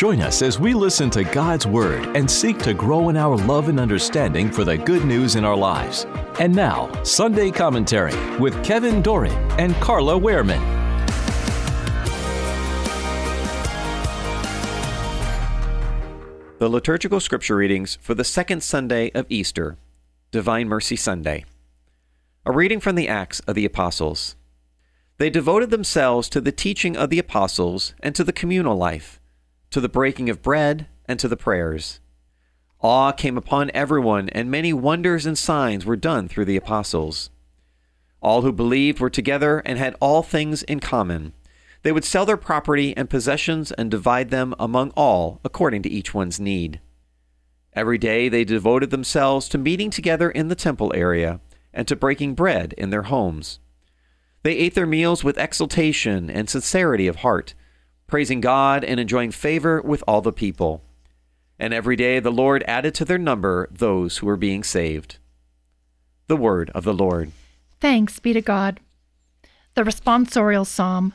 Join us as we listen to God's Word and seek to grow in our love and understanding for the good news in our lives. And now, Sunday Commentary with Kevin Doran and Carla Wehrman. The liturgical scripture readings for the second Sunday of Easter, Divine Mercy Sunday. A reading from the Acts of the Apostles. They devoted themselves to the teaching of the apostles and to the communal life, to the breaking of bread and to the prayers. Awe came upon everyone, and many wonders and signs were done through the apostles. All who believed were together and had all things in common. They would sell their property and possessions and divide them among all according to each one's need. Every day they devoted themselves to meeting together in the temple area and to breaking bread in their homes. They ate their meals with exultation and sincerity of heart, praising God and enjoying favor with all the people. And every day the Lord added to their number those who were being saved. The Word of the Lord. Thanks be to God. The responsorial psalm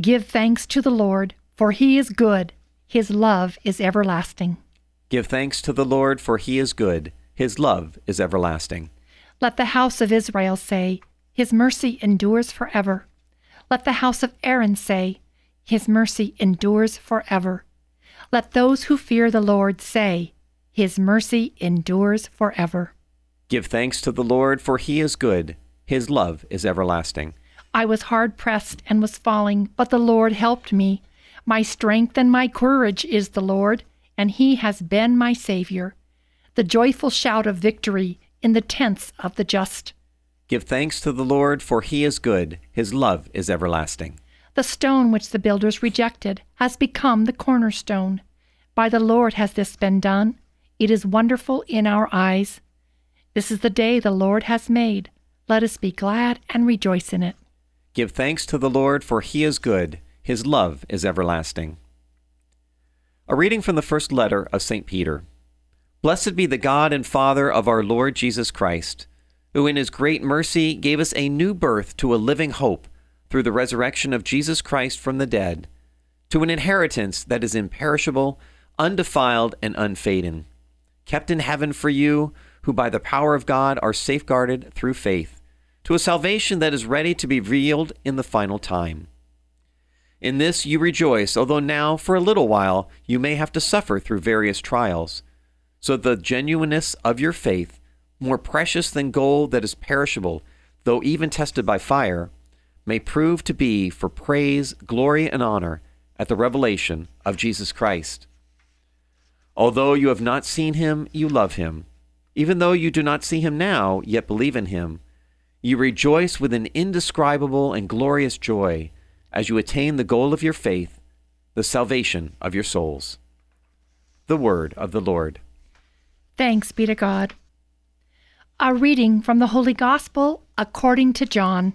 Give thanks to the Lord, for he is good, his love is everlasting. Give thanks to the Lord, for he is good, his love is everlasting. Let the house of Israel say, His mercy endures forever. Let the house of Aaron say, His mercy endures forever. Let those who fear the Lord say, His mercy endures forever. Give thanks to the Lord, for he is good, his love is everlasting. I was hard pressed and was falling, but the Lord helped me. My strength and my courage is the Lord, and he has been my Savior. The joyful shout of victory in the tents of the just. Give thanks to the Lord, for he is good, his love is everlasting. The stone which the builders rejected has become the cornerstone. By the Lord has this been done. It is wonderful in our eyes. This is the day the Lord has made. Let us be glad and rejoice in it. Give thanks to the Lord, for he is good, his love is everlasting. A reading from the first letter of St. Peter. Blessed be the God and Father of our Lord Jesus Christ, who in his great mercy gave us a new birth to a living hope through the resurrection of Jesus Christ from the dead, to an inheritance that is imperishable, undefiled, and unfading, kept in heaven for you, who by the power of God are safeguarded through faith, to a salvation that is ready to be revealed in the final time. In this you rejoice, although now, for a little while, you may have to suffer through various trials so the genuineness of your faith, more precious than gold that is perishable, though even tested by fire, may prove to be for praise, glory, and honor at the revelation of Jesus Christ. Although you have not seen him, you love him. Even though you do not see him now, yet believe in him, you rejoice with an indescribable and glorious joy as you attain the goal of your faith, the salvation of your souls. The Word of the Lord. Thanks be to God. A reading from the Holy Gospel according to John.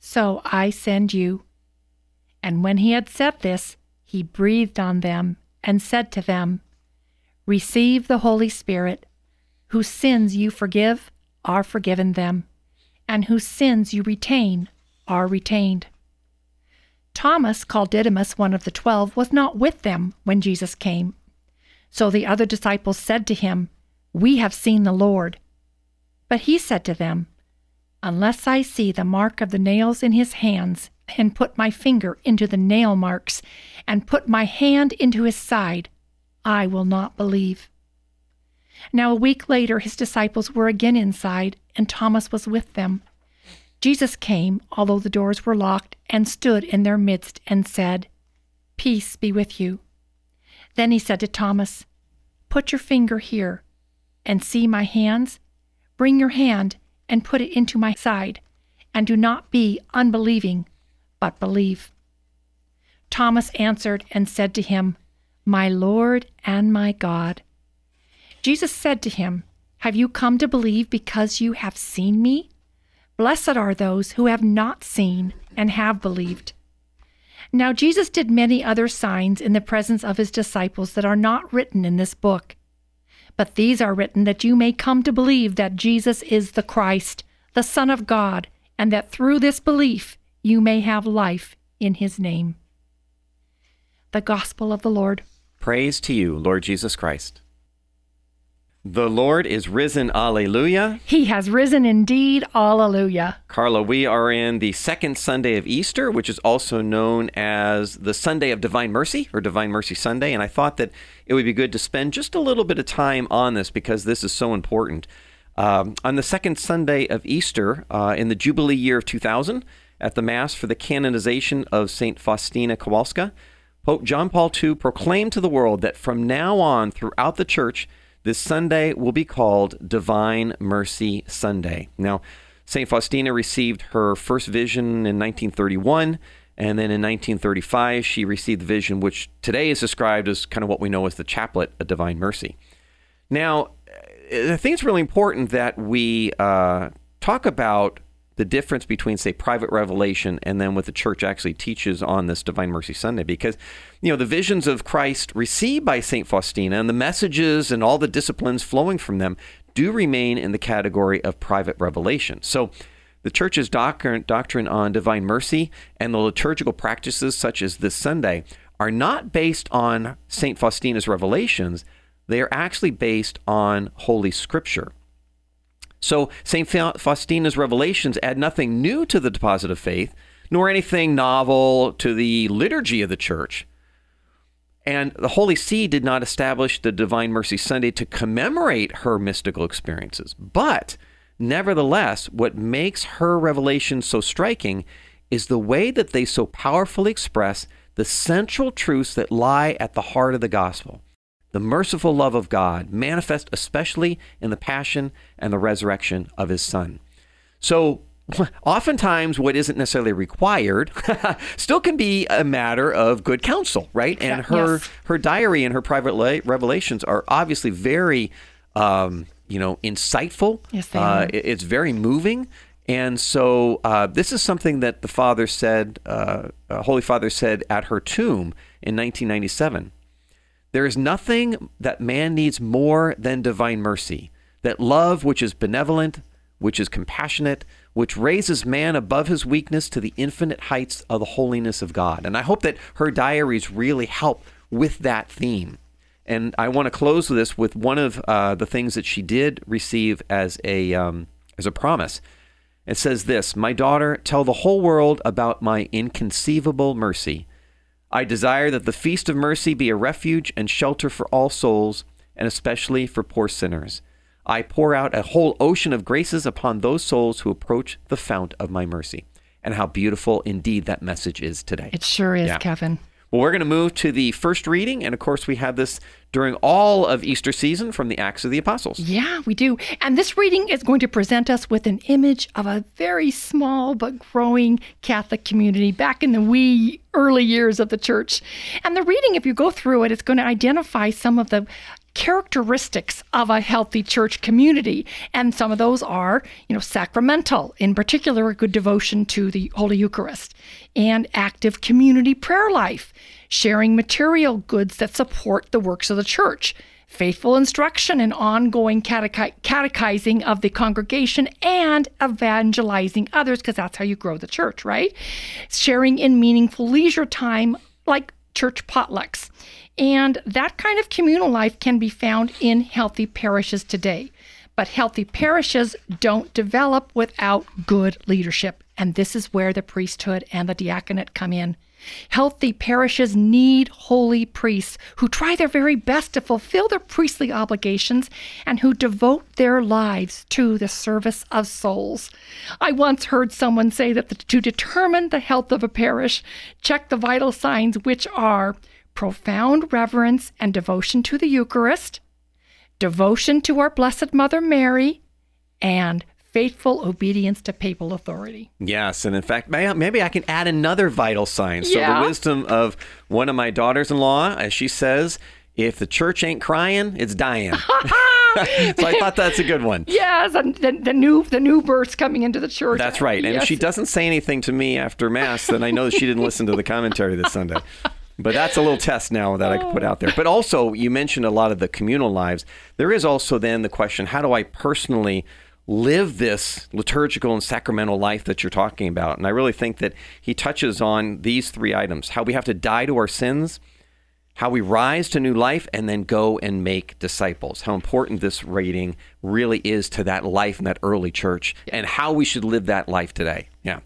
so I send you. And when he had said this, he breathed on them and said to them, Receive the Holy Spirit. Whose sins you forgive are forgiven them, and whose sins you retain are retained. Thomas, called Didymus, one of the twelve, was not with them when Jesus came. So the other disciples said to him, We have seen the Lord. But he said to them, Unless I see the mark of the nails in his hands, and put my finger into the nail marks, and put my hand into his side, I will not believe. Now, a week later, his disciples were again inside, and Thomas was with them. Jesus came, although the doors were locked, and stood in their midst and said, Peace be with you. Then he said to Thomas, Put your finger here, and see my hands. Bring your hand and put it into my side, and do not be unbelieving, but believe. Thomas answered and said to him, My Lord and my God. Jesus said to him, Have you come to believe because you have seen me? Blessed are those who have not seen and have believed. Now, Jesus did many other signs in the presence of his disciples that are not written in this book. But these are written that you may come to believe that Jesus is the Christ, the Son of God, and that through this belief you may have life in his name. The Gospel of the Lord. Praise to you, Lord Jesus Christ. The Lord is risen, alleluia. He has risen indeed, alleluia. Carla, we are in the second Sunday of Easter, which is also known as the Sunday of Divine Mercy or Divine Mercy Sunday. And I thought that it would be good to spend just a little bit of time on this because this is so important. Um, on the second Sunday of Easter, uh, in the Jubilee year of 2000, at the Mass for the canonization of St. Faustina Kowalska, Pope John Paul II proclaimed to the world that from now on throughout the Church, this Sunday will be called Divine Mercy Sunday. Now, St. Faustina received her first vision in 1931, and then in 1935, she received the vision, which today is described as kind of what we know as the Chaplet of Divine Mercy. Now, I think it's really important that we uh, talk about the difference between, say, private revelation and then what the church actually teaches on this Divine Mercy Sunday. Because, you know, the visions of Christ received by St. Faustina and the messages and all the disciplines flowing from them do remain in the category of private revelation. So, the church's doctrine, doctrine on divine mercy and the liturgical practices, such as this Sunday, are not based on St. Faustina's revelations. They are actually based on Holy Scripture. So St. Faustina's revelations add nothing new to the deposit of faith, nor anything novel to the liturgy of the church. And the Holy See did not establish the Divine Mercy Sunday to commemorate her mystical experiences. But nevertheless, what makes her revelations so striking is the way that they so powerfully express the central truths that lie at the heart of the gospel the merciful love of God, manifest especially in the passion and the resurrection of his Son. So, oftentimes, what isn't necessarily required still can be a matter of good counsel, right? And her yes. her diary and her private revelations are obviously very, um, you know, insightful. Yes, they uh, are. It's very moving. And so uh, this is something that the father said, uh, uh Holy Father said at her tomb in 1997. There is nothing that man needs more than divine mercy, that love which is benevolent, which is compassionate, which raises man above his weakness to the infinite heights of the holiness of God. And I hope that her diaries really help with that theme. And I want to close this with one of uh, the things that she did receive as a um, as a promise. It says this: "My daughter, tell the whole world about my inconceivable mercy." I desire that the feast of mercy be a refuge and shelter for all souls, and especially for poor sinners. I pour out a whole ocean of graces upon those souls who approach the fount of my mercy. And how beautiful indeed that message is today. It sure is, yeah. Kevin. Well, we're going to move to the first reading. And of course, we had this during all of Easter season from the Acts of the Apostles. Yeah, we do. And this reading is going to present us with an image of a very small but growing Catholic community back in the wee early years of the church. And the reading, if you go through it, it's going to identify some of the characteristics of a healthy church community. And some of those are, you know, sacramental, in particular, a good devotion to the Holy Eucharist, and active community prayer life, sharing material goods that support the works of the church, faithful instruction and ongoing catechizing of the congregation and evangelizing others, because that's how you grow the church, right? Sharing in meaningful leisure time like church potlucks and that kind of communal life can be found in healthy parishes today. But healthy parishes don't develop without good leadership. And this is where the priesthood and the diaconate come in. Healthy parishes need holy priests who try their very best to fulfill their priestly obligations and who devote their lives to the service of souls. I once heard someone say that the, to determine the health of a parish, check the vital signs, which are profound reverence and devotion to the Eucharist, devotion to our Blessed Mother Mary, and faithful obedience to papal authority. Yes, and in fact, maybe I can add another vital sign. So, Yeah. the wisdom of one of my daughters in law, as uh, she says, if the church ain't crying, it's dying. so, I thought that's a good one. Yes, and the, the new the new births coming into the church. That's right. And if she doesn't say anything to me after Mass, then I know that she didn't listen to the commentary this Sunday. But that's a little test now that I can put out there. But also, you mentioned a lot of the communal lives. There is also then the question how do I personally live this liturgical and sacramental life that you're talking about? And I really think that he touches on these three items how we have to die to our sins, how we rise to new life, and then go and make disciples. How important this rating really is to that life in that early church and how we should live that life today. Yeah.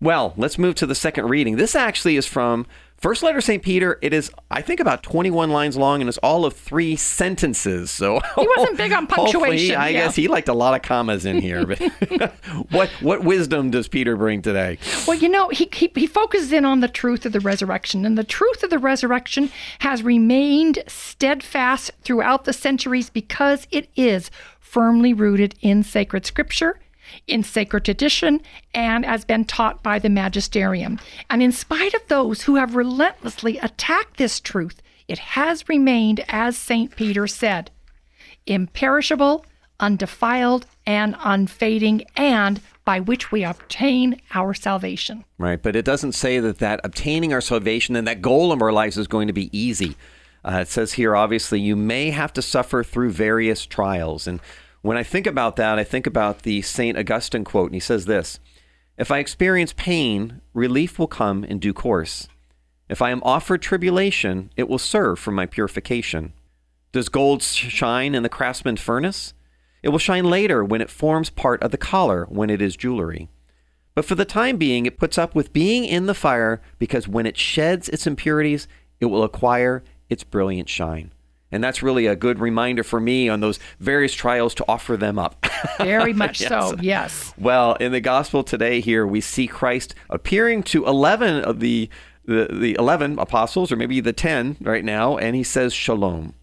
Well, let's move to the second reading. This actually is from First Letter St. Peter. It is, I think, about 21 lines long and it's all of three sentences. So He wasn't big on punctuation, I yeah. guess he liked a lot of commas in here. But what what wisdom does Peter bring today? Well, you know, he, he, he focuses in on the truth of the resurrection, and the truth of the resurrection has remained steadfast throughout the centuries because it is firmly rooted in sacred scripture, in sacred tradition, and as been taught by the magisterium. And in spite of those who have relentlessly attacked this truth, it has remained, as St. Peter said, imperishable, undefiled, and unfading, and by which we obtain our salvation. Right, but it doesn't say that that obtaining our salvation and that goal of our lives is going to be easy. Uh, it says here, obviously, you may have to suffer through various trials. And when I think about that, I think about the St. Augustine quote, and he says this If I experience pain, relief will come in due course. If I am offered tribulation, it will serve for my purification. Does gold shine in the craftsman's furnace? It will shine later when it forms part of the collar when it is jewelry. But for the time being, it puts up with being in the fire because when it sheds its impurities, it will acquire its brilliant shine. And that's really a good reminder for me on those various trials to offer them up. Very much Yes. so, yes. Well, in the gospel today, here we see Christ appearing to 11 of the, the, the 11 apostles, or maybe the 10 right now, and he says, Shalom.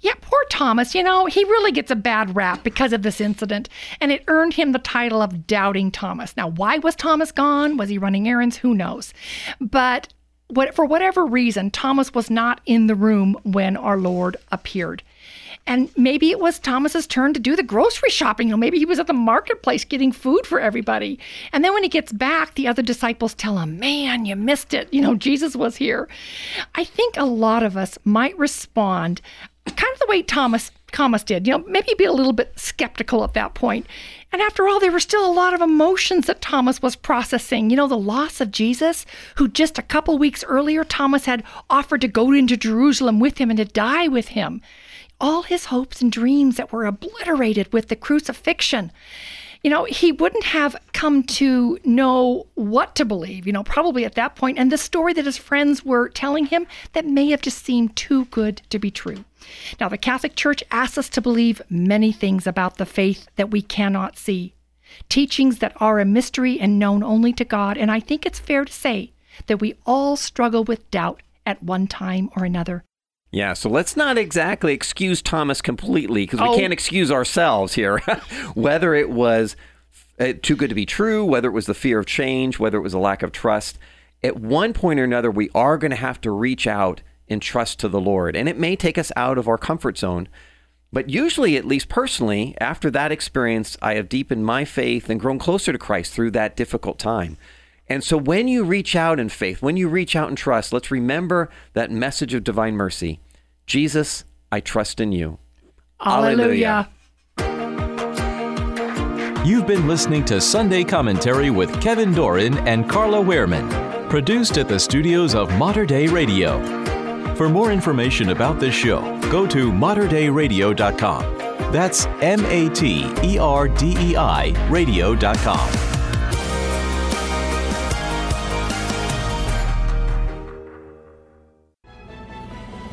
Yeah, poor Thomas, you know, he really gets a bad rap because of this incident, and it earned him the title of Doubting Thomas. Now, why was Thomas gone? Was he running errands? Who knows? But what, for whatever reason, Thomas was not in the room when our Lord appeared. And maybe it was Thomas's turn to do the grocery shopping. You know, maybe he was at the marketplace getting food for everybody. And then when he gets back, the other disciples tell him, Man, you missed it. You know, Jesus was here. I think a lot of us might respond kind of the way Thomas Thomas did. You know, maybe be a little bit skeptical at that point. And after all, there were still a lot of emotions that Thomas was processing. You know, the loss of Jesus, who just a couple weeks earlier Thomas had offered to go into Jerusalem with him and to die with him. All his hopes and dreams that were obliterated with the crucifixion you know, he wouldn't have come to know what to believe, you know, probably at that point. And the story that his friends were telling him that may have just seemed too good to be true. Now, the Catholic Church asks us to believe many things about the faith that we cannot see, teachings that are a mystery and known only to God. And I think it's fair to say that we all struggle with doubt at one time or another. Yeah, so let's not exactly excuse Thomas completely because we Oh. can't excuse ourselves here. whether it was uh, too good to be true, whether it was the fear of change, whether it was a lack of trust, at one point or another, we are going to have to reach out and trust to the Lord. And it may take us out of our comfort zone. But usually, at least personally, after that experience, I have deepened my faith and grown closer to Christ through that difficult time. And so when you reach out in faith, when you reach out in trust, let's remember that message of divine mercy. Jesus, I trust in you. Alleluia. You've been listening to Sunday Commentary with Kevin Doran and Carla Wehrman, produced at the studios of Mater Dei Radio. For more information about this show, go to materdeiradio.com. That's M A T E R D E I radio.com.